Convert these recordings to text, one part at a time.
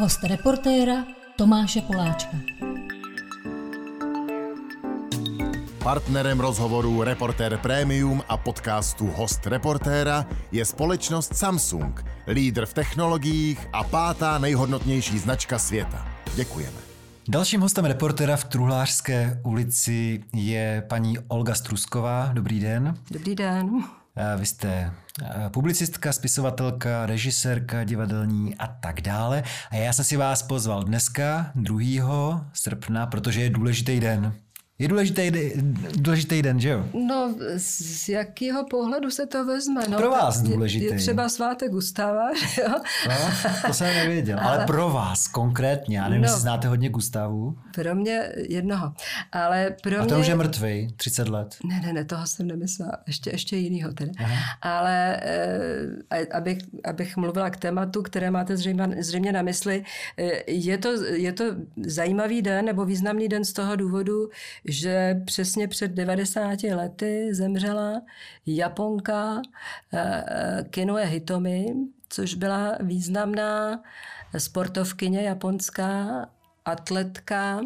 Host reportéra Tomáše Poláčka. Partnerem rozhovoru Reportér Premium a podcastu Host Reportéra je společnost Samsung, lídr v technologiích a pátá nejhodnotnější značka světa. Děkujeme. Dalším hostem reportéra v Truhlářské ulici je paní Olga Strusková. Dobrý den. Dobrý den. Vy jste publicistka, spisovatelka, režisérka, divadelní a tak dále. A já jsem si vás pozval dneska, 2. srpna, protože je důležitý den. Je důležitý, důležitý den, že jo? No, z jakého pohledu se to vezme? No, pro vás důležitý. Je, je třeba svátek Gustava, že jo? No, to jsem nevěděl. Ale, ale pro vás konkrétně, já nevím, no, jestli znáte hodně Gustavu. Pro mě jednoho. Ale pro A to mě... už je mrtvý, 30 let. Ne, ne, ne, toho jsem nemyslela. Ještě, ještě jinýho teda. Aha. Ale e, abych, abych mluvila k tématu, které máte zřejmě, zřejmě na mysli, e, je to, je to zajímavý den nebo významný den z toho důvodu, že přesně před 90 lety zemřela Japonka eh, Kinoe Hitomi, což byla významná sportovkyně japonská, atletka,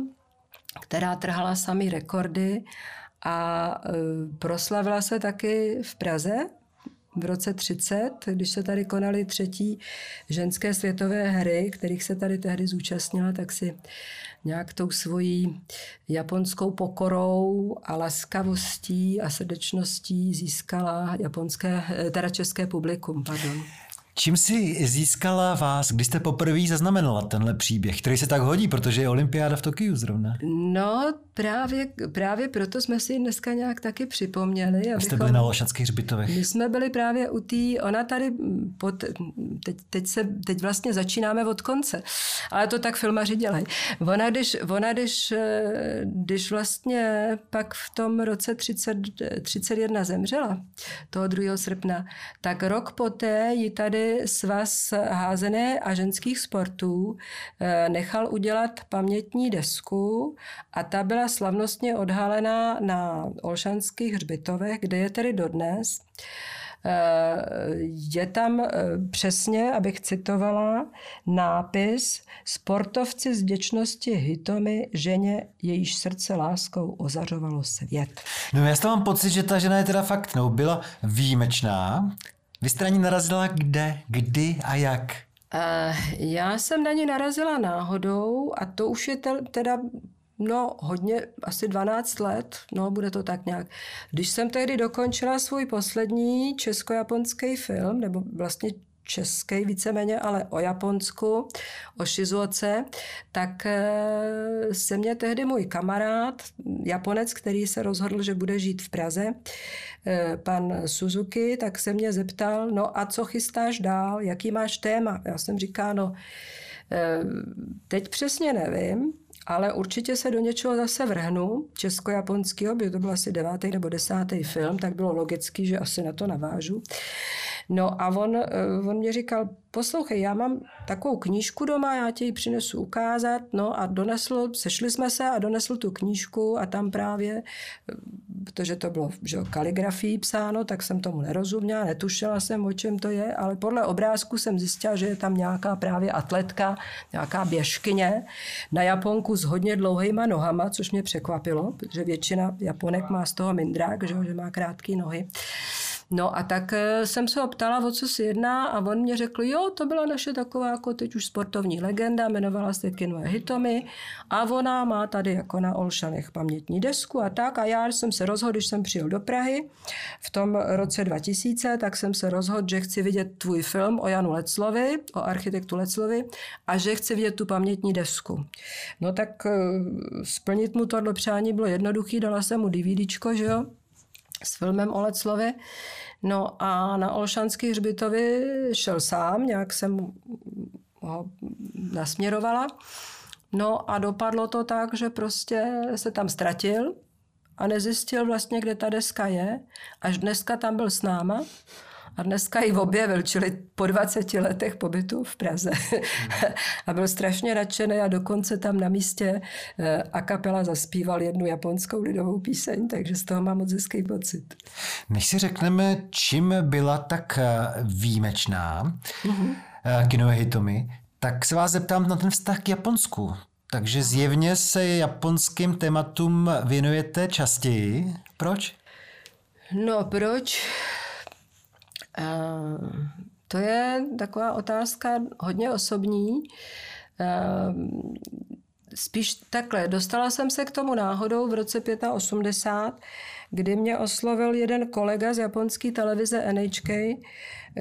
která trhala sami rekordy a eh, proslavila se taky v Praze v roce 30, když se tady konaly třetí ženské světové hry, kterých se tady tehdy zúčastnila, tak si nějak tou svojí japonskou pokorou a laskavostí a srdečností získala japonské, teda české publikum. Pardon. Čím si získala vás, když jste poprvé zaznamenala tenhle příběh, který se tak hodí, protože je olympiáda v Tokiu zrovna? No, právě, právě proto jsme si dneska nějak taky připomněli. Abychom, jste byli na Lošanských hřbitovech. My jsme byli právě u té, ona tady, pod, teď, teď, se, teď vlastně začínáme od konce, ale to tak filmaři dělají. Ona, když, ona když, když vlastně pak v tom roce 30, 31 zemřela, toho 2. srpna, tak rok poté ji tady svaz házené a ženských sportů eh, nechal udělat pamětní desku a ta byla slavnostně odhalená na Olšanských hřbitovech, kde je tedy dodnes. Eh, je tam eh, přesně, abych citovala, nápis Sportovci z vděčnosti Hitomy ženě, jejíž srdce láskou ozařovalo svět. No já mám pocit, že ta žena je teda fakt, no, byla výjimečná, vy jste na ní narazila kde, kdy a jak? Uh, já jsem na ní narazila náhodou a to už je teda No, hodně, asi 12 let, no, bude to tak nějak. Když jsem tehdy dokončila svůj poslední česko-japonský film, nebo vlastně český víceméně, ale o Japonsku, o Shizuoce, tak eh, se mě tehdy můj kamarád, Japonec, který se rozhodl, že bude žít v Praze, eh, pan Suzuki, tak se mě zeptal, no a co chystáš dál, jaký máš téma? Já jsem říká, no eh, teď přesně nevím, ale určitě se do něčeho zase vrhnu, česko-japonského, by to byl asi devátý nebo desátý film, tak bylo logický, že asi na to navážu. No a on, eh, on mě říkal, poslouchej, já mám takovou knížku doma, já ti ji přinesu ukázat, no a donesl, sešli jsme se a donesl tu knížku a tam právě, protože to bylo že, kaligrafii psáno, tak jsem tomu nerozuměla, netušila jsem, o čem to je, ale podle obrázku jsem zjistila, že je tam nějaká právě atletka, nějaká běžkyně na Japonku s hodně dlouhýma nohama, což mě překvapilo, protože většina Japonek má z toho mindrák, že, že má krátké nohy. No a tak eh, jsem se ho ptala, o co se jedná a on mě řekl, jo, to byla naše taková jako teď už sportovní legenda, jmenovala se Kinoe Hitomi a ona má tady jako na Olšanech pamětní desku a tak a já jsem se rozhodl, když jsem přijel do Prahy v tom roce 2000, tak jsem se rozhodl, že chci vidět tvůj film o Janu Leclovi, o architektu Leclovi a že chci vidět tu pamětní desku. No tak eh, splnit mu tohle přání bylo jednoduché, dala jsem mu DVDčko, že jo, s filmem o Leclovi. No a na Olšanský hřbitovi šel sám, nějak jsem ho nasměrovala. No a dopadlo to tak, že prostě se tam ztratil a nezjistil vlastně, kde ta deska je. Až dneska tam byl s náma a dneska ji objevil, čili po 20 letech pobytu v Praze. a byl strašně nadšený a dokonce tam na místě eh, a kapela zaspíval jednu japonskou lidovou píseň, takže z toho mám moc hezký pocit. Než si řekneme, čím byla tak eh, výjimečná mm-hmm. Kinoe Hitomi, tak se vás zeptám na ten vztah k Japonsku. Takže zjevně se japonským tématům věnujete častěji. Proč? No, proč? Uh, to je taková otázka hodně osobní. Uh, spíš takhle, dostala jsem se k tomu náhodou v roce 85, kdy mě oslovil jeden kolega z japonské televize NHK,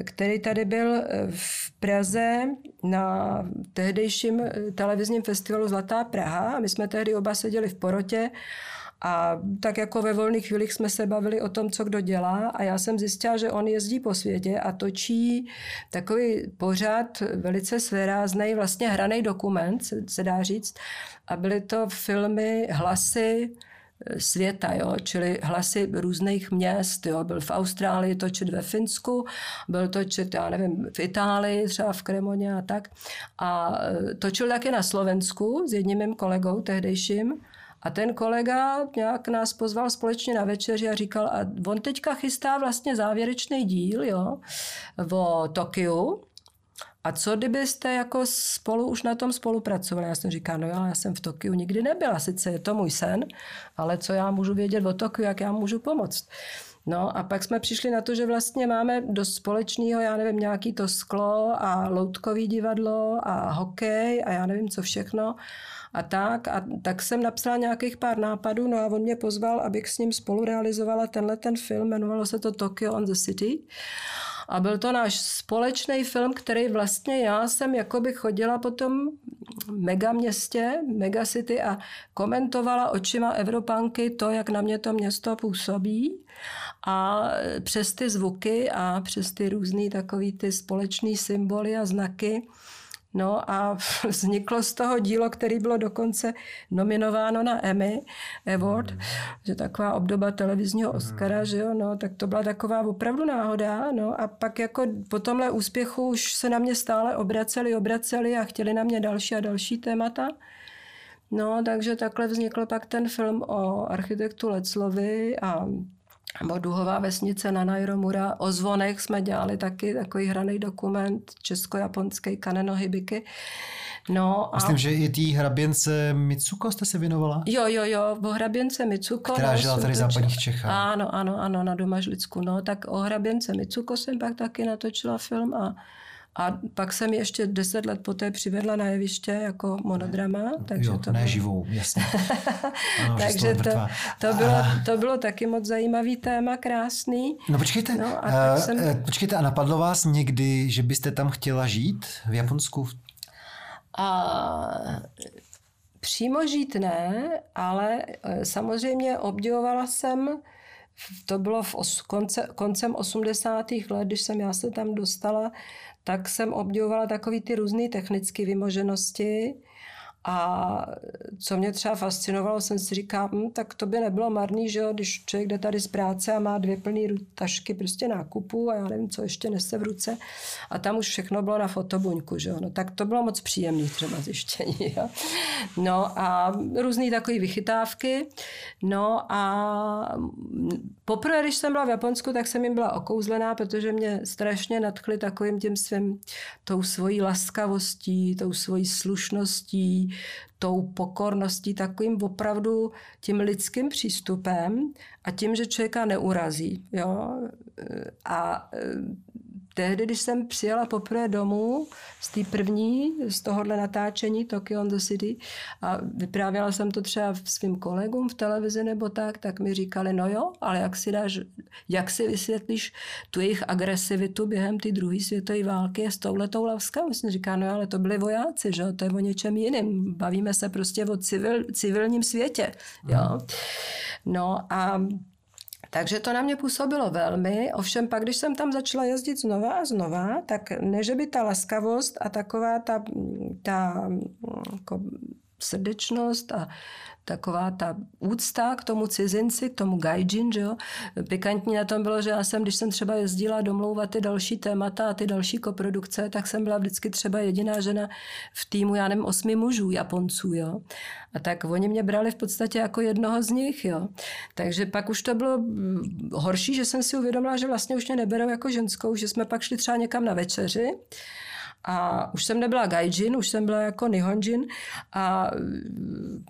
který tady byl v Praze na tehdejším televizním festivalu Zlatá Praha. My jsme tehdy oba seděli v porotě a tak jako ve volných chvílích jsme se bavili o tom, co kdo dělá a já jsem zjistila, že on jezdí po světě a točí takový pořád velice svérázný, vlastně hraný dokument, se dá říct. A byly to filmy, hlasy, e, světa, jo? čili hlasy různých měst. Jo? Byl v Austrálii točit ve Finsku, byl točit, já nevím, v Itálii, třeba v Kremoně a tak. A e, točil taky na Slovensku s jedním mým kolegou tehdejším. A ten kolega nějak nás pozval společně na večeři a říkal, a on teďka chystá vlastně závěrečný díl jo, o Tokiu, a co kdybyste jako spolu už na tom spolupracovali? Já jsem říkala, no já jsem v Tokiu nikdy nebyla, sice je to můj sen, ale co já můžu vědět o Tokiu, jak já můžu pomoct? No a pak jsme přišli na to, že vlastně máme dost společného, já nevím, nějaký to sklo a loutkový divadlo a hokej a já nevím, co všechno a tak. A tak jsem napsala nějakých pár nápadů, no a on mě pozval, abych s ním spolu realizovala tenhle ten film, jmenovalo se to Tokyo on the City. A byl to náš společný film, který vlastně já jsem jakoby chodila po tom mega městě, mega city a komentovala očima Evropanky to, jak na mě to město působí. A přes ty zvuky a přes ty různé takový ty společné symboly a znaky No a vzniklo z toho dílo, který bylo dokonce nominováno na Emmy Award, mm. že taková obdoba televizního mm. Oscara, že jo, no, tak to byla taková opravdu náhoda, no a pak jako po tomhle úspěchu už se na mě stále obraceli, obraceli a chtěli na mě další a další témata. No, takže takhle vznikl pak ten film o architektu Leclovi a nebo Duhová vesnice na Nairomura. O zvonech jsme dělali taky takový hraný dokument česko-japonský Kaneno Hibiki. No a... Myslím, že i tý hraběnce Mitsuko jste se věnovala? Jo, jo, jo, o hraběnce Mitsuko. Která no, žila tady v západních Čechách. Ano, ano, ano, na Domažlicku. No, tak o hraběnce Mitsuko jsem pak taky natočila film a a pak jsem ještě deset let poté přivedla na jeviště jako monodrama. Takže jo, to ne bylo... živou, jasně. Ano, takže to, to, bylo, to bylo taky moc zajímavý téma, krásný. No počkejte, no, a uh, jsem... počkejte, a napadlo vás někdy, že byste tam chtěla žít v Japonsku? A přímo žít ne, ale eh, samozřejmě obdivovala jsem to bylo v os, konce, koncem 80. let, když jsem já se tam dostala, tak jsem obdivovala takový ty různé technické vymoženosti, a co mě třeba fascinovalo, jsem si říkala, hm, tak to by nebylo marný, že jo, když člověk jde tady z práce a má dvě plné tašky prostě nákupu a já nevím, co ještě nese v ruce. A tam už všechno bylo na fotobuňku, že jo, no tak to bylo moc příjemné třeba zjištění, jo. No a různé takové vychytávky, no a poprvé, když jsem byla v Japonsku, tak jsem jim byla okouzlená, protože mě strašně nadchly takovým tím svým, tou svojí laskavostí, tou svojí slušností, tou pokorností, takovým opravdu tím lidským přístupem a tím, že člověka neurazí. Jo? A tehdy, když jsem přijela poprvé domů z té první, z tohohle natáčení Tokyo on the City a vyprávěla jsem to třeba svým kolegům v televizi nebo tak, tak mi říkali, no jo, ale jak si dáš, jak si vysvětlíš tu jejich agresivitu během té druhé světové války s touhletou laskavou? Jsem říká, no ale to byli vojáci, že to je o něčem jiném. Bavíme se prostě o civil, civilním světě. Jo? No a takže to na mě působilo velmi, ovšem pak, když jsem tam začala jezdit znova a znova, tak ne, že by ta laskavost a taková ta, ta jako srdečnost a taková ta úcta k tomu cizinci, k tomu gaijin, že jo. Pikantní na tom bylo, že já jsem, když jsem třeba jezdila domlouvat ty další témata a ty další koprodukce, tak jsem byla vždycky třeba jediná žena v týmu, já nevím, osmi mužů, Japonců, jo. A tak oni mě brali v podstatě jako jednoho z nich, jo. Takže pak už to bylo mm, horší, že jsem si uvědomila, že vlastně už mě neberou jako ženskou, že jsme pak šli třeba někam na večeři a už jsem nebyla gaijin, už jsem byla jako nihonjin a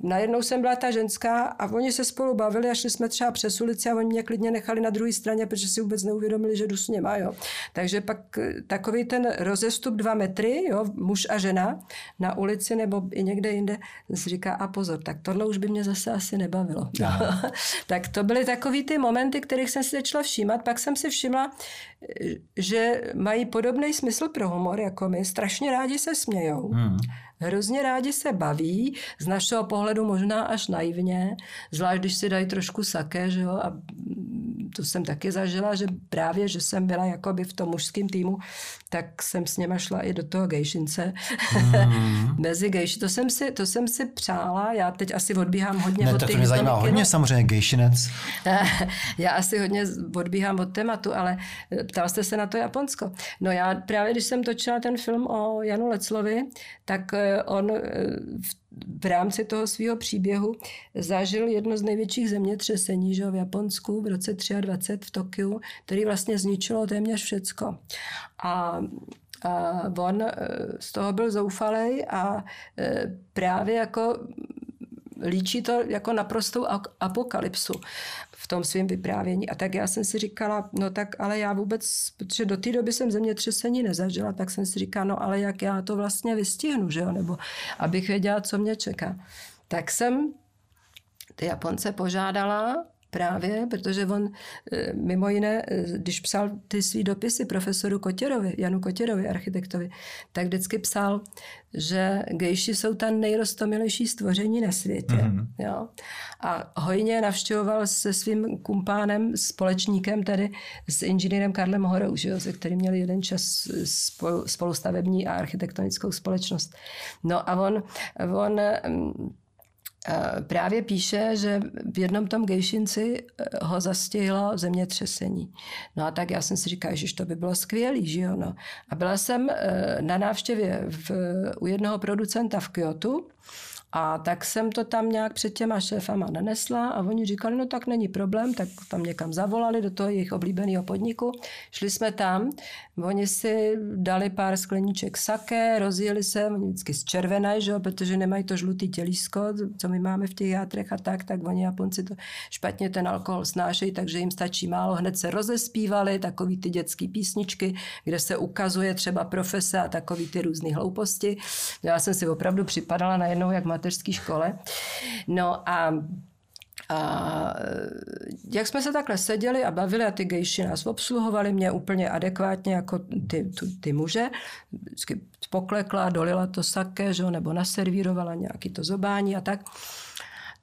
najednou jsem byla ta ženská a oni se spolu bavili a šli jsme třeba přes ulici a oni mě klidně nechali na druhé straně, protože si vůbec neuvědomili, že jdu s nima, jo. Takže pak eh, takový ten rozestup dva metry, jo, muž a žena na ulici nebo i někde jinde, si říká, a pozor, tak tohle už by mě zase asi nebavilo. tak to byly takový ty momenty, kterých jsem si začala všímat. Pak jsem si všimla, že mají podobný smysl pro humor jako my. Strašně rádi se smějou. Hmm. Hrozně rádi se baví, z našeho pohledu možná až naivně, zvlášť když si dají trošku saké, že jo, a to jsem taky zažila, že právě, že jsem byla jakoby v tom mužském týmu, tak jsem s něma šla i do toho gejšince. Mm. Mezi gejši. To jsem, si, to jsem si přála, já teď asi odbíhám hodně ne, od to, to mě zajímá hodně samozřejmě, gejšinec. já asi hodně odbíhám od tématu, ale ptal jste se na to Japonsko. No já právě, když jsem točila ten film o Janu Leclovi, tak eh, on eh, v v rámci toho svého příběhu zažil jedno z největších zemětřesení že v Japonsku v roce 23 v Tokiu, který vlastně zničilo téměř všecko. A a on eh, z toho byl zoufalý a eh, právě jako líčí to jako naprostou apokalypsu v tom svém vyprávění. A tak já jsem si říkala, no tak ale já vůbec, protože do té doby jsem zemětřesení nezažila, tak jsem si říkala, no ale jak já to vlastně vystihnu, že jo, nebo abych věděla, co mě čeká. Tak jsem ty Japonce požádala, Právě, protože on eh, mimo jiné, eh, když psal ty svý dopisy profesoru Kotěrovi, Janu Kotěrovi, architektovi, tak vždycky psal, že gejši jsou ta nejrostomilejší stvoření na světě. Mm-hmm. Jo? A hojně navštěvoval se svým kumpánem, společníkem tedy s inženýrem Karlem Horou, že jo? se kterým měli jeden čas spolu, spolustavební a architektonickou společnost. No a on, on mm, Eh, právě píše, že v jednom tom gejšinci eh, ho zastihlo zemětřesení. No a tak já jsem si říkala, že to by bylo skvělý, že jo. No. A byla jsem eh, na návštěvě v, u jednoho producenta v Kyoto a tak jsem to tam nějak před těma šéfama nenesla a oni říkali, no tak není problém, tak tam někam zavolali do toho jejich oblíbeného podniku. Šli jsme tam, oni si dali pár skleníček saké, rozjeli se, oni vždycky z červené, že protože nemají to žlutý tělísko, co my máme v těch játrech a tak, tak oni Japonci to špatně ten alkohol snášejí, takže jim stačí málo, hned se rozespívali, takový ty dětské písničky, kde se ukazuje třeba profese a takový ty různé hlouposti. Já jsem si opravdu připadala najednou, jak mateřské škole. No a a jak jsme se takhle seděli a bavili a ty gejši nás obsluhovali mě úplně adekvátně jako ty, ty, ty muže, vždycky poklekla, dolila to saké, že, nebo naservírovala nějaký to zobání a tak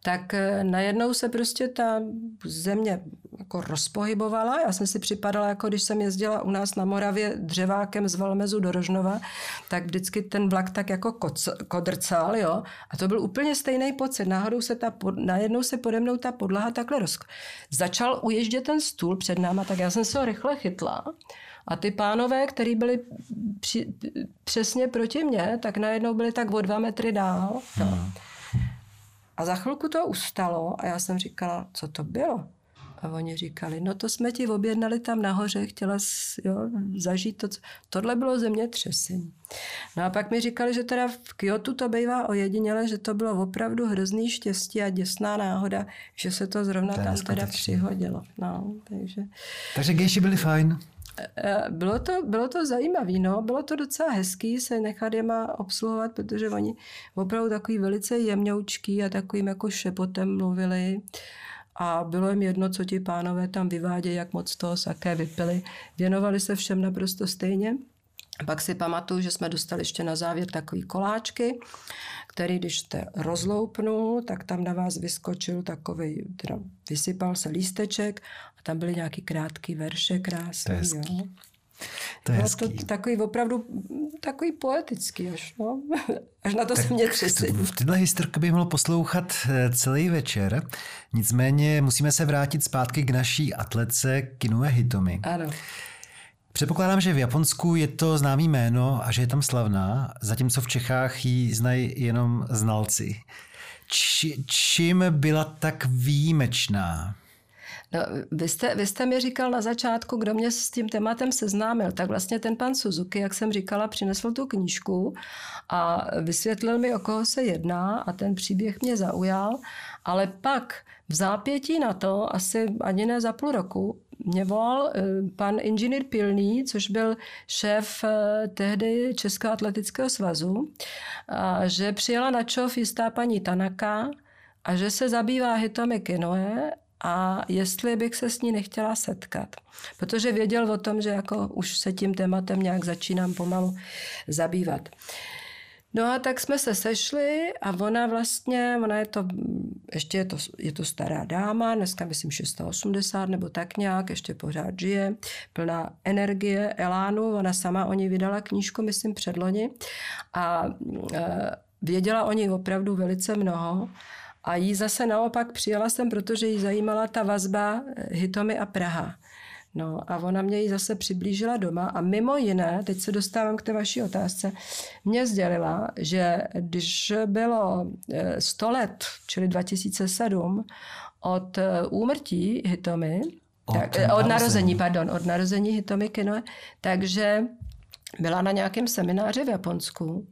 tak eh, najednou se prostě ta země jako rozpohybovala. Já jsem si připadala, jako když jsem jezdila u nás na Moravě dřevákem z Valmezu do Rožnova, tak vždycky ten vlak tak jako kodrcal, jo. A to byl úplně stejný pocit. Náhodou se ta, najednou se pode mnou ta podlaha takhle roz... Začal uježdět ten stůl před náma, tak já jsem se ho rychle chytla. A ty pánové, kteří byli při, přesně proti mně, tak najednou byli tak o dva metry dál. Hmm. A za chvilku to ustalo a já jsem říkala, co to bylo? A oni říkali, no to jsme ti objednali tam nahoře, chtěla jsi, jo, zažít to. Tohle bylo zemětřesení. No a pak mi říkali, že teda v Kyoto to bývá ojediněle, že to bylo opravdu hrozný štěstí a děsná náhoda, že se to zrovna to tam teda přihodilo. No, takže... takže gejši byli fajn. Eh, bylo to, bylo to zajímavé, no. bylo to docela hezký se nechat jema obsluhovat, protože oni opravdu takový velice jemňoučký a takovým jako šepotem mluvili a bylo jim jedno, co ti pánové tam vyvádějí, jak moc toho saké vypili. Věnovali se všem naprosto stejně. Pak si pamatuju, že jsme dostali ještě na závěr takový koláčky, který když jste rozloupnul, tak tam na vás vyskočil takový, teda vysypal se lísteček a tam byly nějaký krátký verše krásný. To je jo. To je hezký. to takový opravdu takový poetický až, no. až na to tak se mě třesí. V tyhle historky by mohlo poslouchat eh, celý večer, nicméně musíme se vrátit zpátky k naší atlece Kinue Hitomi. Ano. Předpokládám, že v Japonsku je to známý jméno a že je tam slavná, zatímco v Čechách ji znají jenom znalci. Či, čím byla tak výjimečná? No, vy, jste, vy jste mi říkal na začátku, kdo mě s tím tématem seznámil, tak vlastně ten pan Suzuki, jak jsem říkala, přinesl tu knížku a vysvětlil mi, o koho se jedná a ten příběh mě zaujal, ale pak v zápětí na to, asi ani ne za půl roku, mě volal eh, pan inženýr Pilný, což byl šéf eh, tehdy Českého atletického svazu, že přijela na čov jistá paní Tanaka a že se zabývá Hitomi Kinoe a jestli bych se s ní nechtěla setkat. Protože věděl o tom, že jako už se tím tématem nějak začínám pomalu zabývat. No a tak jsme se sešli a ona vlastně, ona je to, ještě je to, je to stará dáma, dneska myslím 680 nebo tak nějak, ještě pořád žije, plná energie, elánu, ona sama o ní vydala knížku, myslím předloni a e, věděla o ní opravdu velice mnoho a jí zase naopak přijela jsem, protože jí zajímala ta vazba eh, Hitomy a Praha. No a ona mě ji zase přiblížila doma a mimo jiné, teď se dostávám k té vaší otázce, mě sdělila, že když bylo 100 eh, let, čili 2007, od eh, úmrtí Hitomy, od, tak, od narození, narození, pardon, od narození Hitomy Kinoe, takže byla na nějakém semináři v Japonsku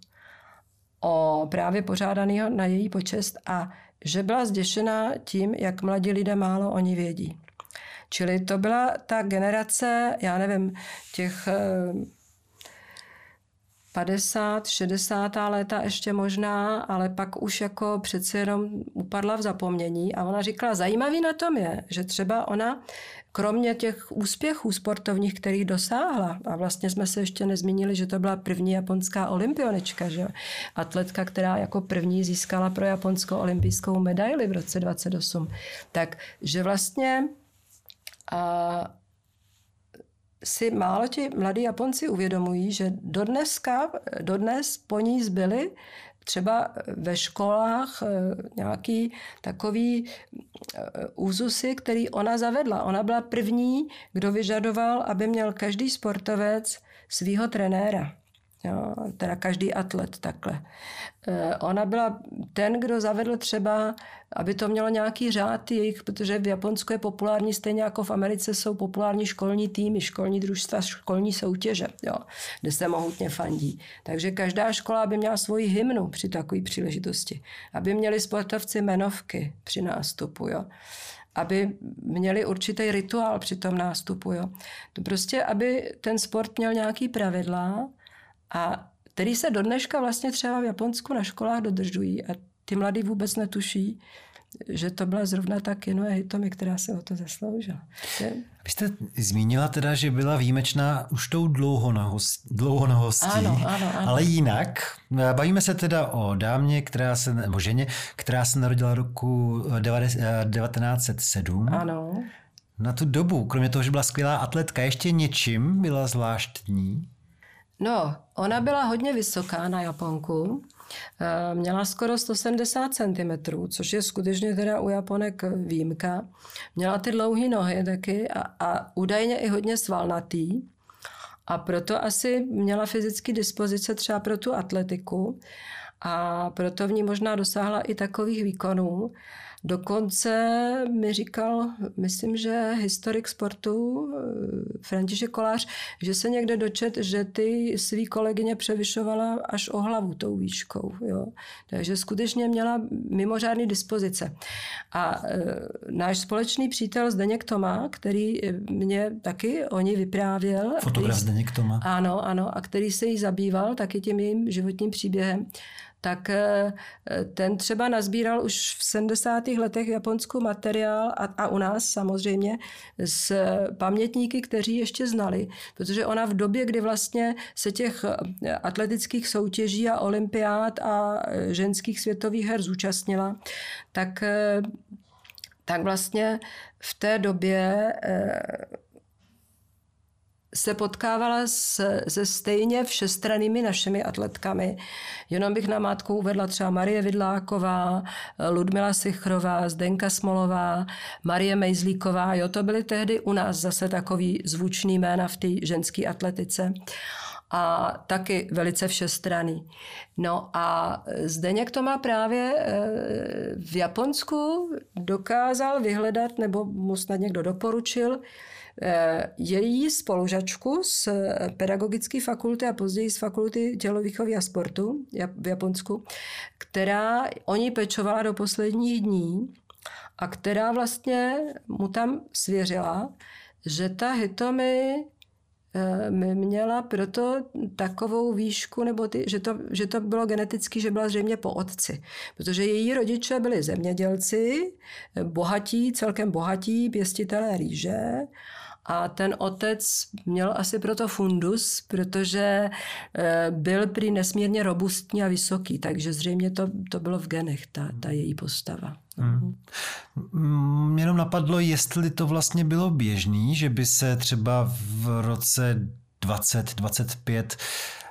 o právě pořádanýho na její počest a že byla zděšená tím, jak mladí lidé málo oni vědí. Čili to byla ta generace, já nevím, těch 50, eh, 60. léta ještě možná, ale pak už jako přece jenom upadla v zapomnění a ona říkala, zajímavý na tom je, že třeba ona kromě těch úspěchů sportovních, kterých dosáhla, a vlastně jsme se ještě nezmínili, že to byla první japonská olympionička, že atletka, která jako první získala pro japonskou olympijskou medaili v roce 28, tak že vlastně a si málo ti mladí Japonci uvědomují, že dodneska, dodnes po ní zbyly třeba ve školách eh, nějaký takový eh, úzusy, který ona zavedla. Ona byla první, kdo vyžadoval, aby měl každý sportovec svýho trenéra. Jo, teda každý atlet takhle. E, ona byla ten, kdo zavedl třeba, aby to mělo nějaký řád jejich, protože v Japonsku je populární, stejně jako v Americe jsou populární školní týmy, školní družstva, školní soutěže, jo, kde se mohutně fandí. Takže každá škola by měla svoji hymnu při takové příležitosti. Aby měli sportovci jmenovky při nástupu. Jo aby měli určitý rituál při tom nástupu. Jo. To prostě, aby ten sport měl nějaký pravidla, a který se do dneška vlastně třeba v Japonsku na školách dodržují a ty mladí vůbec netuší, že to byla zrovna ta Kinoe Hitomi, která se o to zasloužila. Vy jste zmínila teda, že byla výjimečná už tou dlouhonohostí, ano, ano, ano. ale jinak. Bavíme se teda o dámě, která se, nebo ženě, která se narodila roku 1907. Ano. Na tu dobu, kromě toho, že byla skvělá atletka, ještě něčím byla zvláštní? No, ona byla hodně vysoká na Japonku. Eh, měla skoro 170 cm, což je skutečně teda u Japonek výjimka. Měla ty dlouhé nohy taky a, a údajně i hodně svalnatý. A proto asi měla fyzické dispozice třeba pro tu atletiku a proto v ní možná dosáhla i takových výkonů. Dokonce mi říkal, myslím, že historik sportu eh, František Kolář, že se někde dočet, že ty svý kolegyně převyšovala až o hlavu tou výškou. Jo. Takže skutečně měla mimořádný dispozice. A e, náš společný přítel Zdeněk Toma, který mě taky o ní vyprávěl. Fotograf Zdeněk Toma. Ano, ano, a který se jí zabýval taky tím jejím životním příběhem, tak eh, ten třeba nazbíral už v 70. letech v Japonsku materiál a, a u nás samozřejmě s pamětníky, kteří ještě znali, protože ona v době, kdy vlastně se těch eh, atletických soutěží a olympiád a eh, ženských světových her zúčastnila, tak tak vlastně v té době se potkávala s, se stejně všestranými našimi atletkami. Jenom bych na mátku uvedla třeba Marie Vidláková, Ludmila Sichrová, Zdenka Smolová, Marie Mejzlíková. Jo, to byly tehdy u nás zase takový zvučný jména v té ženské atletice. a taky velice všestraný. No a Zdeněk to má právě eh, v Japonsku dokázal vyhledat, nebo mu snad někdo doporučil, její spolužačku z pedagogické fakulty a později z fakulty tělovýchovy a sportu v Japonsku, která o ní pečovala do posledních dní a která vlastně mu tam svěřila, že ta Hitomi eh, měla proto takovou výšku, nebo ty, že, to, že to bylo geneticky, že byla zřejmě po otci. Protože její rodiče byli zemědělci, bohatí, celkem bohatí, pěstitelé rýže a ten otec měl asi proto fundus, protože eh, byl prý nesmírně robustní a vysoký, takže zřejmě to, to bylo v genech, ta, ta její postava. Hmm. Mě jenom napadlo, jestli to vlastně bylo běžný, že by se třeba v roce 2025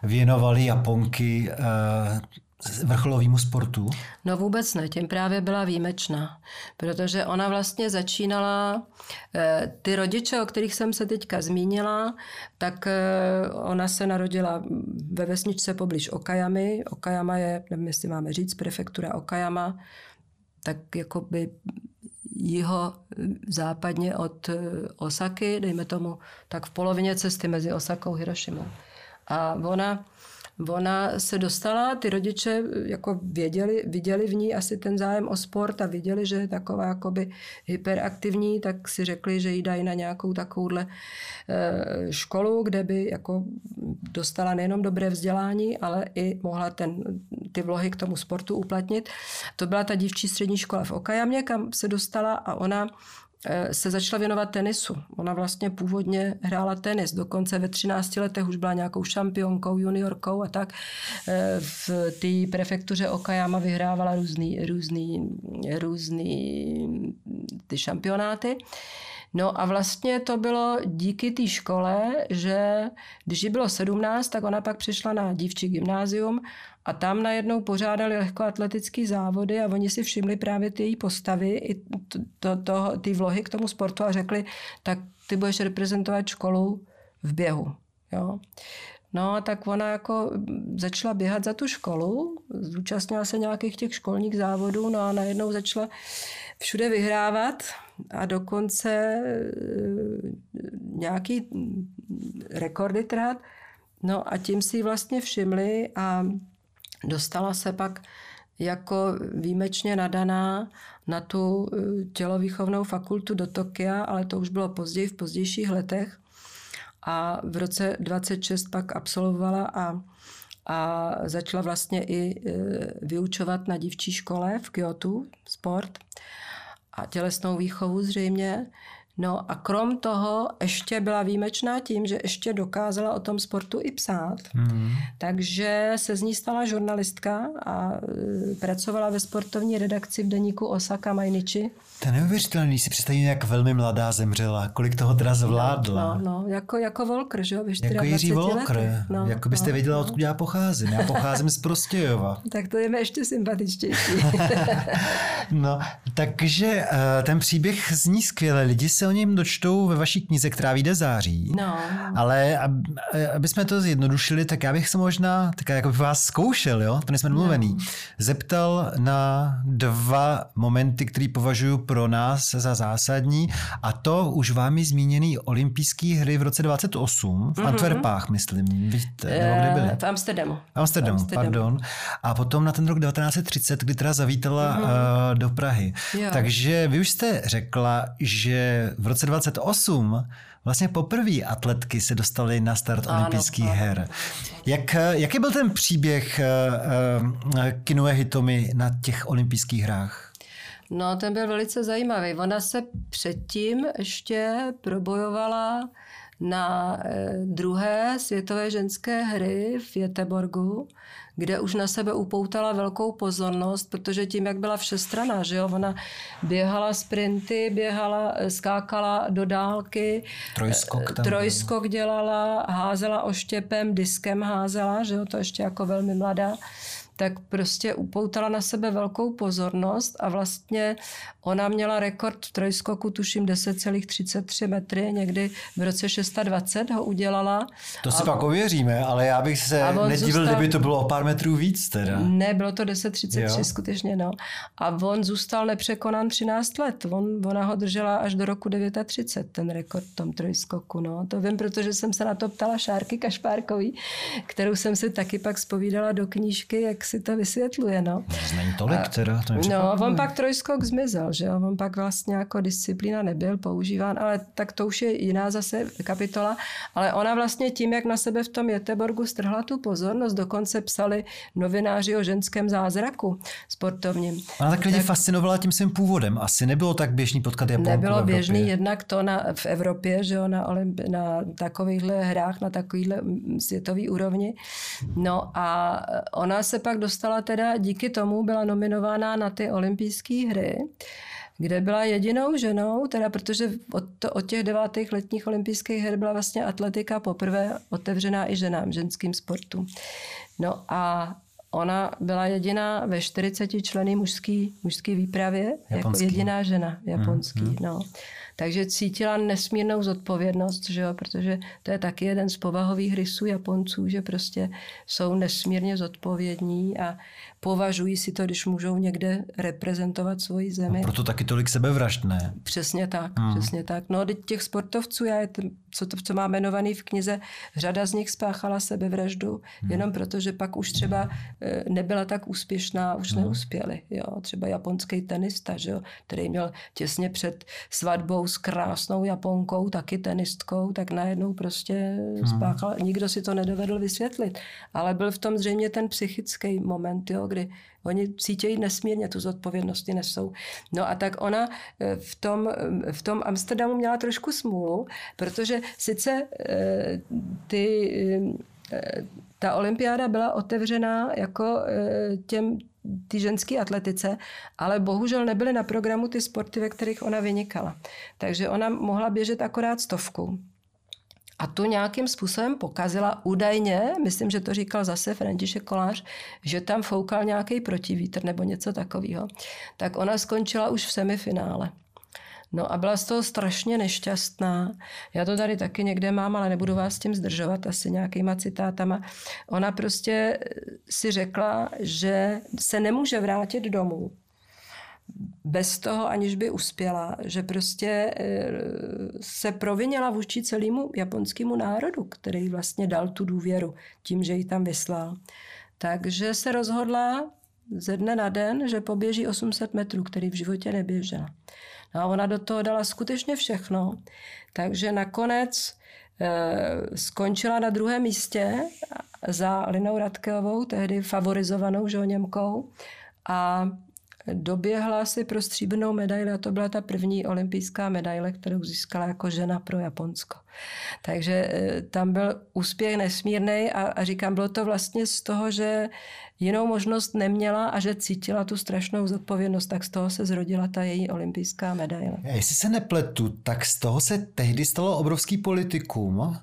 věnovali Japonky eh, vrcholovému sportu? No vůbec ne, tím právě byla výjimečná, protože ona vlastně začínala, eh, ty rodiče, o kterých jsem se teďka zmínila, tak eh, ona se narodila ve vesničce poblíž Okayamy. Okayama je, nevím, jestli máme říct, prefektura Okayama, tak jako by jiho západně od eh, Osaky, dejme tomu, tak v polovině cesty mezi Osakou a Hirošimou. A ona Ona se dostala, ty rodiče jako věděli, viděli v ní asi ten zájem o sport a viděli, že je taková jakoby hyperaktivní, tak si řekli, že jí dají na nějakou takovouhle eh, školu, kde by jako dostala nejenom dobré vzdělání, ale i mohla ten, ty vlohy k tomu sportu uplatnit. To byla ta dívčí střední škola v Okajamě, kam se dostala a ona Eh, se začala věnovat tenisu. Ona vlastně původně hrála tenis, dokonce ve 13 letech už byla nějakou šampionkou, juniorkou a tak. Eh, v té prefektuře Okayama vyhrávala různý, různý, různý ty šampionáty. No a vlastně to bylo díky té škole, že když jí bylo 17, tak ona pak přišla na dívčí gymnázium a tam najednou pořádali lehkoatletické závody a oni si všimli právě ty její postavy i to, to, to, ty vlohy k tomu sportu a řekli, tak ty budeš reprezentovat školu v běhu. Jo? No a tak ona jako začala běhat za tu školu, zúčastnila se nějakých těch školních závodů, no a najednou začala všude vyhrávat a dokonce e, nějaký rekordy trhat. No a tím si vlastně všimli a dostala se pak jako výjimečně nadaná na tu e, tělovýchovnou fakultu do Tokia, ale to už bylo později, v pozdějších letech. A v roce 26 pak absolvovala a, a začala vlastně i e, vyučovat na dívčí škole v Kyoto sport a tělesnou výchovu zřejmě. No a krom toho ještě byla výjimečná tím, že ještě dokázala o tom sportu i psát. Mm. Takže se z ní stala žurnalistka a e, pracovala ve sportovní redakci v deníku Osaka Mainichi. To je neuvěřitelné, když si představím, jak velmi mladá zemřela, kolik toho teda zvládla. No, no, jako, jako Volker, že jo, Jako Jiří Volker, no, jako byste no, věděla, no. odkud já pocházím. Já pocházím z Prostějova. tak to je mi ještě sympatičtější. no, takže uh, ten příběh zní skvěle. Lidi se o něm dočtou ve vaší knize, která vyjde září. No. Ale ab, aby jsme to zjednodušili, tak já bych se možná, tak jako bych vás zkoušel, jo, to nejsme domluvený, no. zeptal na dva momenty, které považuji pro nás za zásadní a to už vámi zmíněný olympijské hry v roce 28 v mm-hmm. Antwerpách, myslím. Víte, nebo kde byly? V Amsterdamu. Amsterdamu, Amsterdamu, pardon. A potom na ten rok 1930, kdy teda zavítala mm-hmm. uh, do Prahy. Jo. Takže vy už jste řekla, že v roce 28 vlastně poprvé atletky se dostaly na start olympijských her. Jak, jaký byl ten příběh uh, uh, Kinue Hitomi na těch olympijských hrách? No, ten byl velice zajímavý. Ona se předtím ještě probojovala na eh, druhé světové ženské hry v Jeteborgu, kde už na sebe upoutala velkou pozornost, protože tím, jak byla všestraná, že jo, ona běhala sprinty, běhala, eh, skákala do dálky, trojskok, tam trojskok dělala, házela oštěpem, diskem házela, že jo, to ještě jako velmi mladá tak prostě upoutala na sebe velkou pozornost a vlastně ona měla rekord v trojskoku, tuším 10,33 metry, někdy v roce 620 ho udělala. To si a, pak ověříme, ale já bych se nedivil, zůstal, kdyby to bylo o pár metrů víc teda. Ne, bylo to 10,33 skutečně, no. A on zůstal nepřekonán 13 let. On, ona ho držela až do roku 39, ten rekord v tom trojskoku, no. To vím, protože jsem se na to ptala Šárky Kašpárkový, kterou jsem si taky pak spovídala do knížky, jak si to vysvětluje. No. Není tolik teda. To no, on pak trojskok zmizel, že jo? On pak vlastně jako disciplína nebyl používán, ale tak to už je jiná zase kapitola. Ale ona vlastně tím, jak na sebe v tom Jeteborgu strhla tu pozornost, dokonce psali novináři o ženském zázraku sportovním. Ona tak lidi tak, fascinovala tím svým původem. Asi nebylo tak běžný potkat Japonku Nebylo běžný jednak to na, v Evropě, že jo, na, olympi, na takovýchhle hrách, na takovýhle světový úrovni. No a ona se pak dostala teda, díky tomu byla nominována na ty olympijské hry, kde byla jedinou ženou, teda protože od, to, od těch devátých letních olympijských her byla vlastně atletika poprvé otevřená i ženám, ženským sportu. No a ona byla jediná ve 40 členy mužský, mužský výpravě, japonský. jako jediná žena japonský. Mm, mm. No. Takže cítila nesmírnou zodpovědnost, že jo, protože to je taky jeden z povahových rysů Japonců, že prostě jsou nesmírně zodpovědní a považují si to, když můžou někde reprezentovat svoji zemi. No proto taky tolik sebevražd, ne? Přesně tak, hmm. přesně tak. No, těch sportovců, já je, co, to, co má jmenovaný v knize, řada z nich spáchala sebevraždu, hmm. jenom proto, že pak už třeba eh, nebyla tak úspěšná, už hmm. neuspěli. Jo? Třeba japonský tenista, že jo? který měl těsně před svatbou s krásnou Japonkou, taky tenistkou, tak najednou prostě hmm. spáchal. Nikdo si to nedovedl vysvětlit. Ale byl v tom zřejmě ten psychický moment, jo? Kdy oni cítějí nesmírně tu zodpovědnost, nesou. No a tak ona eh, v tom, eh, v tom Amsterdamu měla trošku smůlu, protože sice eh, ty ta olympiáda byla otevřená jako těm ty ženské atletice, ale bohužel nebyly na programu ty sporty, ve kterých ona vynikala. Takže ona mohla běžet akorát stovku. A tu nějakým způsobem pokazila údajně, myslím, že to říkal zase František Kolář, že tam foukal nějaký protivítr nebo něco takového. Tak ona skončila už v semifinále. No a byla z toho strašně nešťastná. Já to tady taky někde mám, ale nebudu vás s tím zdržovat asi nějakýma citátama. Ona prostě si řekla, že se nemůže vrátit domů bez toho, aniž by uspěla, že prostě eh, se provinila vůči celému japonskému národu, který vlastně dal tu důvěru tím, že ji tam vyslal. Takže se rozhodla ze dne na den, že poběží 800 metrů, který v životě neběžela. No a ona do toho dala skutečně všechno. Takže nakonec e, skončila na druhém místě za Linou Radkeovou, tehdy favorizovanou že, Němkou. A doběhla si pro stříbrnou medaili a to byla ta první olympijská medaile, kterou získala jako žena pro Japonsko. Takže e, tam byl úspěch nesmírný a, a říkám, bylo to vlastně z toho, že jinou možnost neměla a že cítila tu strašnou zodpovědnost, tak z toho se zrodila ta její olympijská medaile. Jestli se nepletu, tak z toho se tehdy stalo obrovský politikum.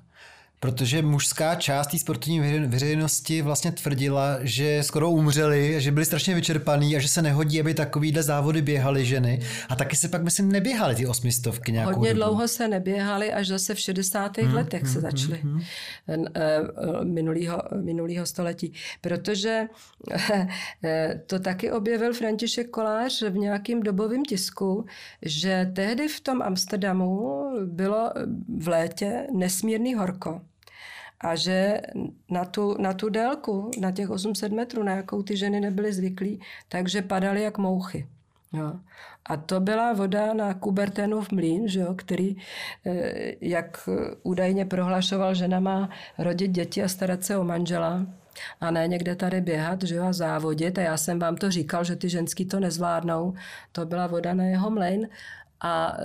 Protože mužská část té sportovní veřejnosti vlastně tvrdila, že skoro umřeli, že byli strašně vyčerpaný a že se nehodí, aby takovýhle závody běhaly ženy. A taky se pak, myslím, neběhaly ty osmistovky nějakou Hodně dobu. dlouho se neběhaly, až zase v 60. Hmm, letech hmm, se začaly hmm, hmm. minulýho, minulýho století. Protože eh, to taky objevil František Kolář v nějakým dobovém tisku, že tehdy v tom Amsterdamu bylo v létě nesmírný horko a že na tu, na tu délku, na těch 800 metrů, na jakou ty ženy nebyly zvyklí, takže padaly jak mouchy. Jo. A to byla voda na Kubertenův mlín, že jo, který, eh, jak údajně prohlašoval, že má rodit děti a starat se o manžela, a ne někde tady běhat že jo, a závodit. A já jsem vám to říkal, že ty ženský to nezvládnou. To byla voda na jeho mlejn. A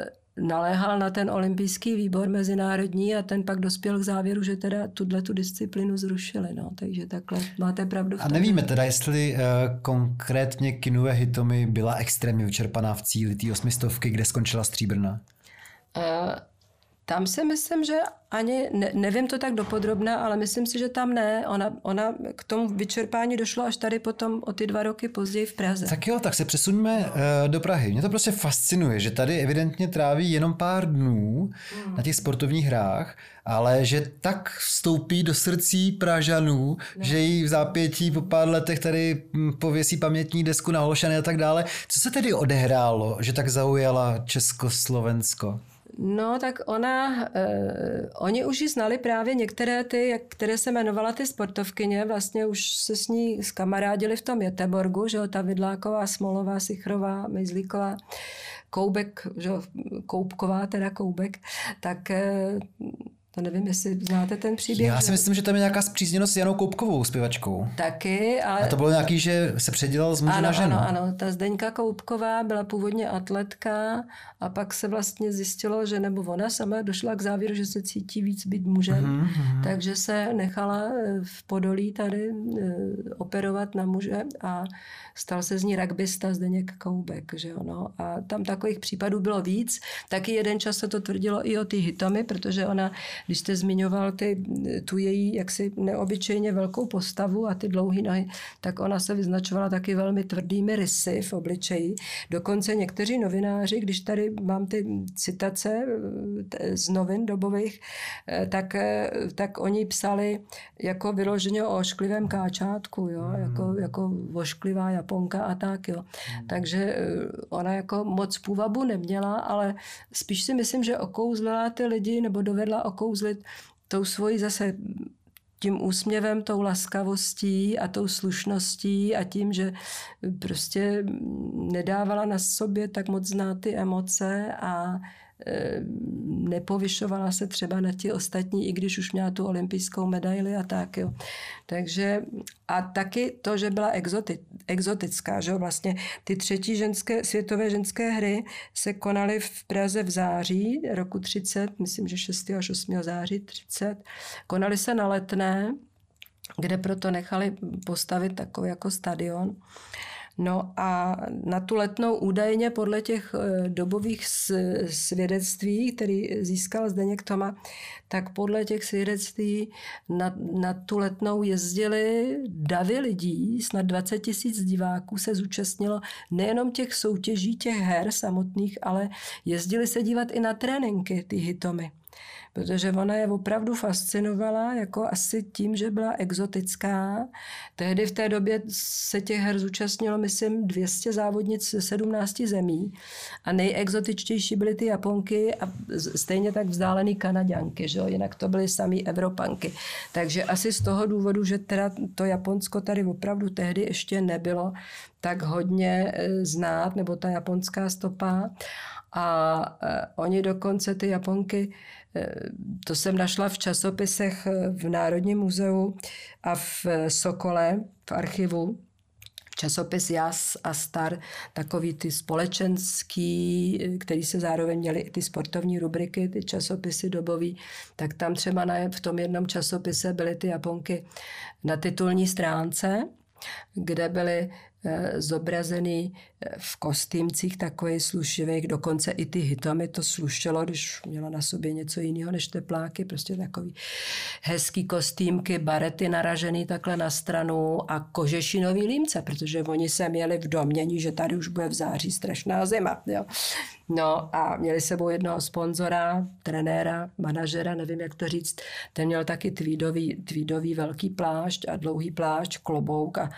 naléhal na ten olympijský výbor mezinárodní a ten pak dospěl k závěru, že teda tuhle tu disciplínu zrušili. No. Takže takhle máte pravdu. A nevíme teda, jestli uh, konkrétně Kinue Hitomi byla extrémně vyčerpaná v cíli té osmistovky, kde skončila stříbrna. Uh, tam si myslím, že ani, ne, nevím to tak dopodrobna, ale myslím si, že tam ne. Ona, ona k tomu vyčerpání došlo až tady potom o ty dva roky později v Praze. Tak jo, tak se přesuneme uh, do Prahy. Mě to prostě fascinuje, že tady evidentně tráví jenom pár dnů hmm. na těch sportovních hrách, ale že tak vstoupí do srdcí Pražanů, no. že jí v zápětí po pár letech tady hm, pověsí pamětní desku na Holšany a tak dále. Co se tedy odehrálo, že tak zaujala Československo? No, tak ona, eh, oni už ji znali právě některé ty, které se jmenovala ty sportovkyně, vlastně už se s ní skamarádili v tom Jeteborgu, že jo, ta Vidláková, Smolová, Sichrová, Mejzlíková, Koubek, že jo, Koubková, teda Koubek, tak eh, to nevím, jestli znáte ten příběh. Já si myslím, že tam je nějaká zpřízněnost s Janou Koupkovou, zpěvačkou. Taky, ale... A to bylo nějaký, že se předělal z muže ano, na ženu. Ano, ano, ta Zdeňka Koupková byla původně atletka a pak se vlastně zjistilo, že nebo ona sama došla k závěru, že se cítí víc být mužem, mm-hmm. takže se nechala eh, v Podolí tady eh, operovat na muže a stal se z ní rugbysta Zdeněk Koubek, že ono. A tam takových případů bylo víc. Taky jeden čas se to tvrdilo i o ty hitomy, protože ona když jste zmiňoval ty, tu její jaksi neobyčejně velkou postavu a ty dlouhé nohy, tak ona se vyznačovala taky velmi tvrdými rysy v obličeji. Dokonce někteří novináři, když tady mám ty citace eh, z novin dobových, eh, tak, eh, tak oni psali jako vyloženě o ošklivém káčátku, jo? Hmm. Jako, jako ošklivá Japonka a tak. Jo? Hmm. Takže ona jako moc půvabu neměla, ale spíš si myslím, že okouzlila ty lidi nebo dovedla okouzlit okouzlit tou svojí zase tím úsměvem, tou laskavostí a tou slušností a tím, že prostě nedávala na sobě tak moc znát ty emoce a nepovyšovala se třeba na ti ostatní, i když už měla tu olympijskou medaili a tak. Jo. Takže a taky to, že byla exoti, exotická, že vlastně ty třetí ženské, světové ženské hry se konaly v Praze v září roku 30, myslím, že 6. až 8. září 30. Konaly se na letné, kde proto nechali postavit takový jako stadion. No a na tu letnou údajně podle těch eh, dobových svědectví, který získal Zdeněk Toma, tak podle těch svědectví na, na tu letnou jezdili davy lidí, snad 20 tisíc diváků se zúčastnilo nejenom těch soutěží, těch her samotných, ale jezdili se dívat i na tréninky, ty hitomy protože ona je opravdu fascinovala jako asi tím, že byla exotická. Tehdy v té době se těch her zúčastnilo, myslím, 200 závodnic ze 17 zemí a nejexotičtější byly ty Japonky a stejně tak vzdálený Kanaďanky, že jo? jinak to byly samý Evropanky. Takže asi z toho důvodu, že teda to Japonsko tady opravdu tehdy ještě nebylo tak hodně eh, znát, nebo ta japonská stopa. A eh, oni dokonce, ty Japonky, Eh, to jsem našla v časopisech eh, v Národním muzeu a v Sokole, v archivu. Časopis Jas a Star, takový ty společenský, který se zároveň měly i ty sportovní rubriky, ty časopisy dobový, tak tam třeba na, v tom jednom časopise byly ty Japonky na titulní stránce, kde byly Eh, zobrazený eh, v kostýmcích takových slušivých, dokonce i ty hitomy to slušelo, když měla na sobě něco jiného než tepláky, prostě takový hezký kostýmky, barety naražený takhle na stranu a kožešinový límce, protože oni se měli v domění, že tady už bude v září strašná zima. Jo. No a měli sebou jednoho sponzora, trenéra, manažera, nevím, jak to říct. Ten měl taky tweedový, tweedový velký plášť a dlouhý plášť, klobouk a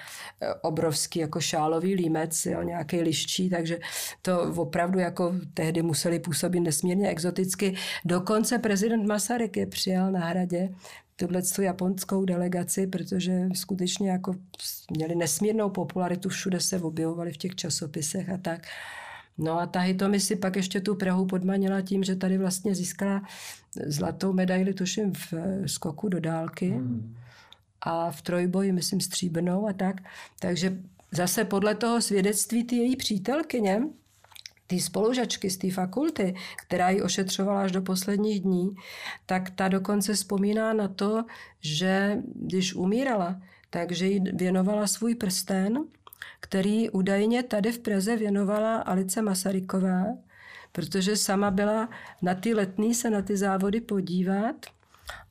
e, obrovský jako šálový límec, jo, nějaký liščí, takže to opravdu jako tehdy museli působit nesmírně exoticky. Dokonce prezident Masaryk je přijal na hradě tuhle japonskou delegaci, protože skutečně jako měli nesmírnou popularitu, všude se objevovali v těch časopisech a tak. No a ta Hitomi si pak ještě tu Prahu podmanila tím, že tady vlastně získala zlatou medaili, tuším, v eh, skoku do dálky hmm. a v trojboji, myslím, stříbrnou a tak. Takže zase podle toho svědectví ty její přítelkyně, ty spolužačky z té fakulty, která ji ošetřovala až do posledních dní, tak ta dokonce vzpomíná na to, že když umírala, takže jí věnovala svůj prsten který údajně tady v Praze věnovala Alice Masaryková, protože sama byla na ty letní se na ty závody podívat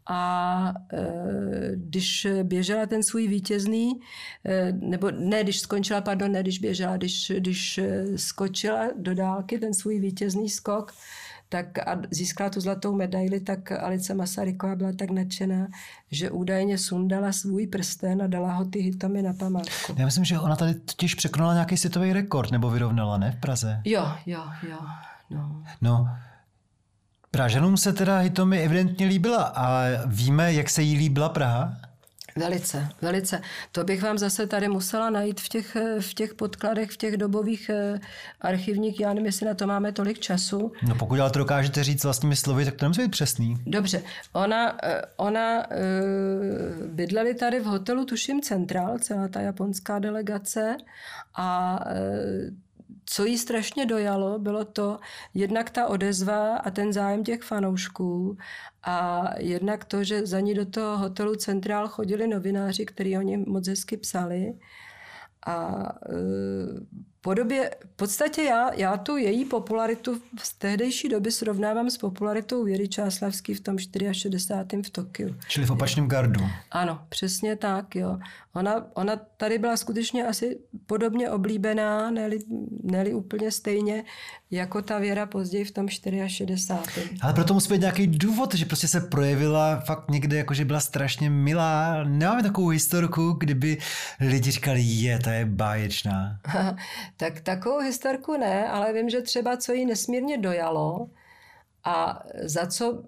a e, když běžela ten svůj vítězný, e, nebo ne, když skončila, pardon, ne, když běžela, když, když skočila do dálky ten svůj vítězný skok, tak a získala tu zlatou medaili, tak Alice Masaryková byla tak nadšená, že údajně sundala svůj prsten a dala ho ty hitami na památku. Já myslím, že ona tady totiž překonala nějaký světový rekord, nebo vyrovnala, ne, v Praze? Jo, jo, jo. No. no Pražanům se teda Hitomi evidentně líbila a víme, jak se jí líbila Praha? Velice, velice. To bych vám zase tady musela najít v těch, v těch podkladech, v těch dobových eh, archivních. Já nevím, jestli na to máme tolik času. No pokud ale to dokážete říct vlastními slovy, tak to nemusí být přesný. Dobře. Ona, eh, ona eh, bydleli tady v hotelu, tuším, Central, celá ta japonská delegace a co jí strašně dojalo, bylo to jednak ta odezva a ten zájem těch fanoušků a jednak to, že za ní do toho hotelu Centrál chodili novináři, kteří o něm moc hezky psali. A e, podobě, v podstatě já, já tu její popularitu z tehdejší doby srovnávám s popularitou Věry Čáslavský v tom 64. v Tokiu. Čili v opačném gardu. Ano, přesně tak, jo. Ona, ona tady byla skutečně asi podobně oblíbená, neli, neli úplně stejně, jako ta Věra později v tom 64. Ale proto musí být nějaký důvod, že prostě se projevila fakt někde, jako že byla strašně milá. Nemáme takovou historku, kdyby lidi říkali, je, ta je báječná. tak takovou historku ne, ale vím, že třeba co jí nesmírně dojalo a za co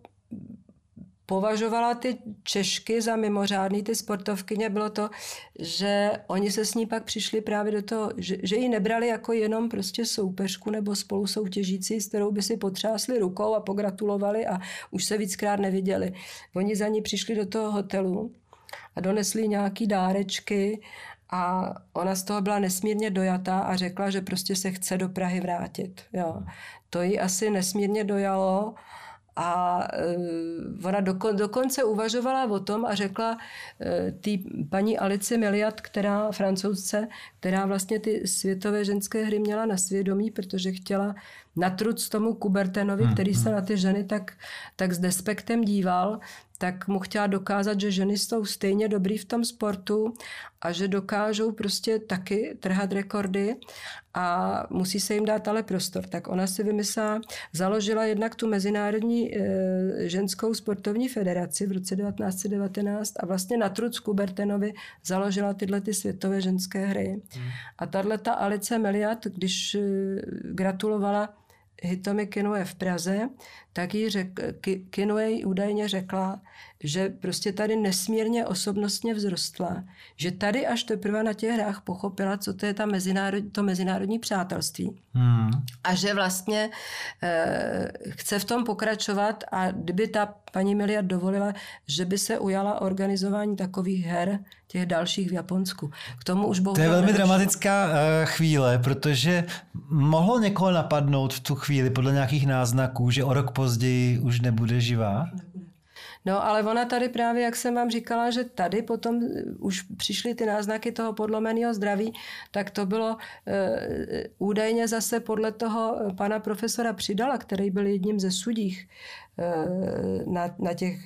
považovala ty Češky za mimořádný, ty sportovkyně, bylo to, že oni se s ní pak přišli právě do toho, že, že ji nebrali jako jenom prostě soupeřku nebo spolu soutěžící, s kterou by si potřásli rukou a pogratulovali a už se víckrát neviděli. Oni za ní přišli do toho hotelu a donesli nějaký dárečky a ona z toho byla nesmírně dojatá a řekla, že prostě se chce do Prahy vrátit. Jo. To ji asi nesmírně dojalo a uh, ona dokon, dokonce uvažovala o tom a řekla uh, té paní Alici Miliat, která francouzce, která vlastně ty světové ženské hry měla na svědomí, protože chtěla natruc tomu Kubertenovi, hmm, který se hmm. na ty ženy tak, tak s despektem díval, tak mu chtěla dokázat, že ženy jsou stejně dobrý v tom sportu a že dokážou prostě taky trhat rekordy a musí se jim dát ale prostor. Tak ona si vymyslela, založila jednak tu Mezinárodní e, ženskou sportovní federaci v roce 1919 a vlastně na Trucku Bertenovi založila tyhle ty světové ženské hry. Hmm. A tahle ta Alice Meliat, když e, gratulovala Hitomi Kinoe v Praze, tak jí řek, Kinoe údajně řekla, že prostě tady nesmírně osobnostně vzrostla, že tady až teprve na těch hrách pochopila, co to je ta mezinárod, to mezinárodní přátelství. Hmm. A že vlastně e, chce v tom pokračovat a kdyby ta paní Miliard dovolila, že by se ujala organizování takových her, těch dalších v Japonsku. K tomu už To je velmi nedošlo. dramatická uh, chvíle, protože mohlo někoho napadnout v tu chvíli podle nějakých náznaků, že o rok později už nebude živá? No ale ona tady právě, jak jsem vám říkala, že tady potom už přišly ty náznaky toho podlomeného zdraví, tak to bylo e, údajně zase podle toho pana profesora Přidala, který byl jedním ze sudích e, na, na těch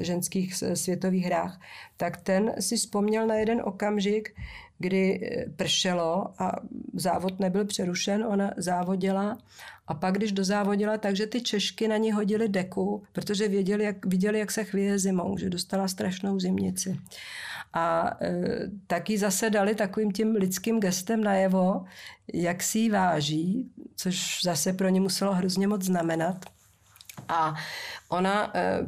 ženských světových hrách, tak ten si vzpomněl na jeden okamžik, kdy pršelo a závod nebyl přerušen, ona závodila a pak, když dozávodila, takže ty Češky na ní hodili deku, protože věděli, jak, viděli, jak se chvěje zimou, že dostala strašnou zimnici. A e, taky zase dali takovým tím lidským gestem najevo, jak si ji váží, což zase pro ně muselo hrozně moc znamenat. A ona e,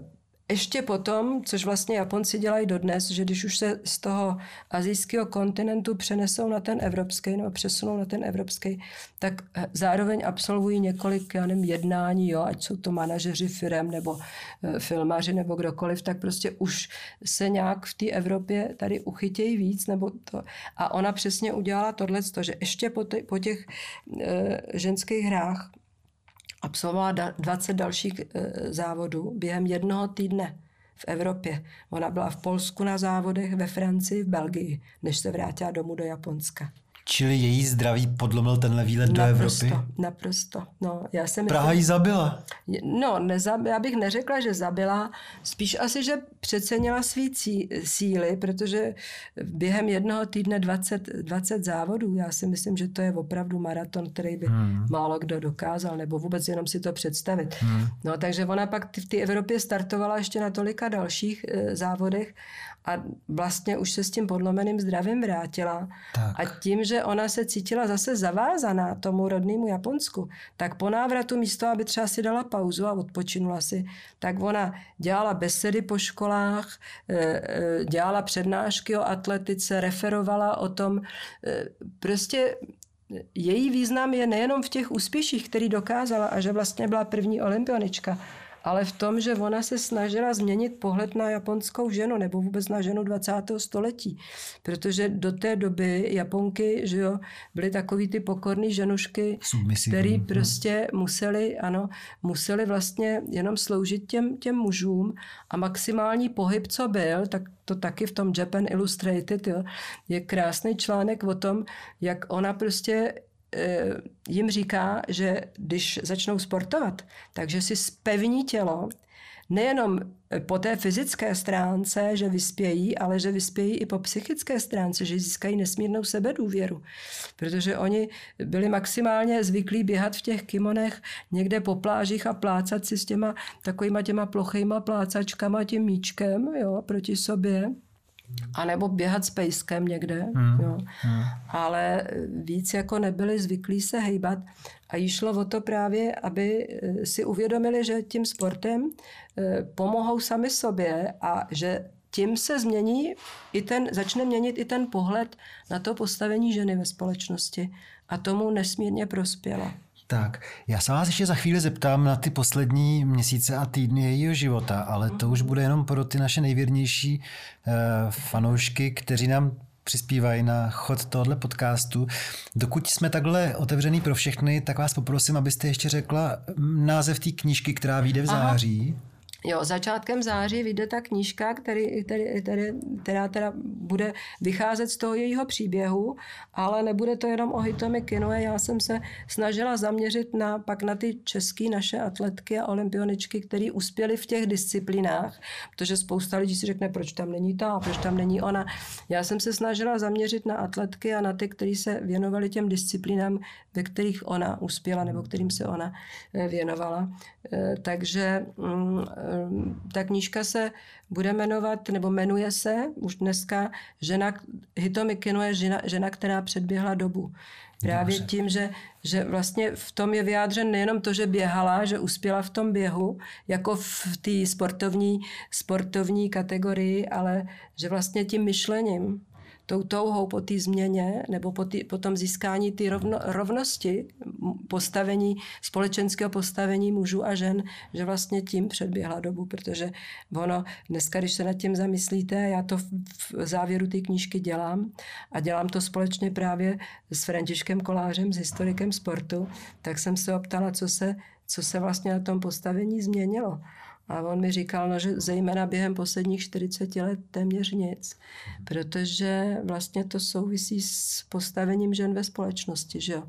ještě potom, což vlastně Japonci dělají dodnes, že když už se z toho azijského kontinentu přenesou na ten evropský nebo přesunou na ten evropský, tak eh, zároveň absolvují několik, já nevím, jednání, jo, ať jsou to manažeři firem nebo e, filmaři nebo kdokoliv, tak prostě už se nějak v té Evropě tady uchytějí víc. Nebo to. A ona přesně udělala tohle, že ještě po, po těch e, ženských hrách absolvovala 20 dalších e, závodů během jednoho týdne v Evropě. Ona byla v Polsku na závodech, ve Francii, v Belgii, než se vrátila domů do Japonska. Čili její zdraví podlomil tenhle výlet naprosto, do Evropy? Naprosto. No, já jsem Praha jí zabila. No, nezab, já bych neřekla, že zabila, spíš asi, že přecenila svý cí, síly, protože během jednoho týdne 20, 20 závodů, já si myslím, že to je opravdu maraton, který by hmm. málo kdo dokázal, nebo vůbec jenom si to představit. Hmm. No, takže ona pak v té Evropě startovala ještě na tolika dalších e, závodech a vlastně už se s tím podlomeným zdravím vrátila. Tak. A tím, že ona se cítila zase zavázaná tomu rodnému Japonsku, tak po návratu místo, aby třeba si dala pauzu a odpočinula si, tak ona dělala besedy po školách, eh, eh, dělala přednášky o atletice, referovala o tom. Eh, prostě její význam je nejenom v těch úspěších, který dokázala a že vlastně byla první olympionička, ale v tom, že ona se snažila změnit pohled na japonskou ženu nebo vůbec na ženu 20. století. Protože do té doby Japonky že jo, byly takový ty pokorný ženušky, který prostě museli, ano, museli vlastně jenom sloužit těm, těm mužům a maximální pohyb, co byl, tak to taky v tom Japan Illustrated, jo, je krásný článek o tom, jak ona prostě jim říká, že když začnou sportovat, takže si spevní tělo, nejenom po té fyzické stránce, že vyspějí, ale že vyspějí i po psychické stránce, že získají nesmírnou sebedůvěru. Protože oni byli maximálně zvyklí běhat v těch kimonech někde po plážích a plácat si s těma takovýma těma plochýma plácačkama, tím míčkem jo, proti sobě. A nebo běhat s pejskem někde. Hmm. Jo. Hmm. Ale víc jako nebyli zvyklí se hejbat. A jí šlo o to právě, aby eh, si uvědomili, že tím sportem eh, pomohou sami sobě a že tím se změní i ten, začne měnit i ten pohled na to postavení ženy ve společnosti. A tomu nesmírně prospěla. Tak, já se vás ještě za chvíli zeptám na ty poslední měsíce a týdny jejího života, ale to už bude jenom pro ty naše nejvěrnější uh, fanoušky, kteří nám přispívají na chod tohoto podcastu. Dokud jsme takhle otevřený pro všechny, tak vás poprosím, abyste ještě řekla název té knížky, která vyjde v září. Aha. Jo, začátkem září vyjde ta knížka, který, který, který, která teda bude vycházet z toho jejího příběhu, ale nebude to jenom o Hitomi Kinoe. Já jsem se snažila zaměřit na, pak na ty české naše atletky a olympioničky, které uspěly v těch disciplínách, protože spousta lidí si řekne, proč tam není ta, proč tam není ona. Já jsem se snažila zaměřit na atletky a na ty, kteří se věnovali těm disciplínám, ve kterých ona uspěla nebo kterým se ona eh, věnovala. Eh, takže mm, ta knížka se bude jmenovat, nebo jmenuje se už dneska žena, Hitomi Kino je žena, žena, která předběhla dobu. Právě Dobře. tím, že, že vlastně v tom je vyjádřen nejenom to, že běhala, že uspěla v tom běhu, jako v té sportovní, sportovní kategorii, ale že vlastně tím myšlením, tou touhou po té změně nebo po, tý, po tom získání té rovno, rovnosti postavení, společenského postavení mužů a žen, že vlastně tím předběhla dobu, protože ono dneska, když se nad tím zamyslíte, já to v, v závěru té knížky dělám a dělám to společně právě s Františkem Kolářem, s historikem sportu, tak jsem se optala, co se, co se vlastně na tom postavení změnilo. A on mi říkal, no, že zejména během posledních 40 let téměř nic, protože vlastně to souvisí s postavením žen ve společnosti, že jo.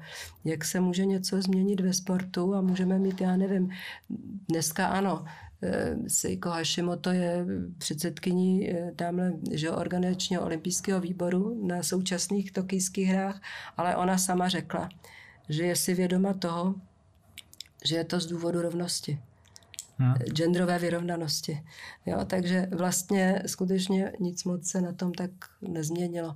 Jak se může něco změnit ve sportu a můžeme mít, já nevím, dneska ano, eh, Seiko Hashimoto je předsedkyní eh, tamhle že organizačního olympijského výboru na současných tokijských hrách, ale ona sama řekla, že je si vědoma toho, že je to z důvodu rovnosti hmm. genderové vyrovnanosti. Jo, takže vlastně skutečně nic moc se na tom tak nezměnilo.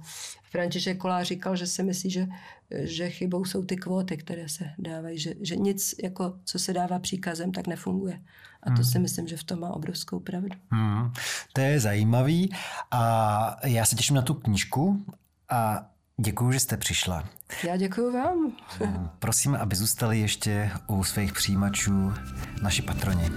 František Kolá říkal, že si myslí, že, že chybou jsou ty kvóty, které se dávají, že, že nic, jako, co se dává příkazem, tak nefunguje. A to hmm. si myslím, že v tom má obrovskou pravdu. Hmm. To je zajímavý a já se těším na tu knížku a Děkuji, že jste přišla. Já děkuji vám. Prosím, aby zůstali ještě u svých přijímačů naši patroni.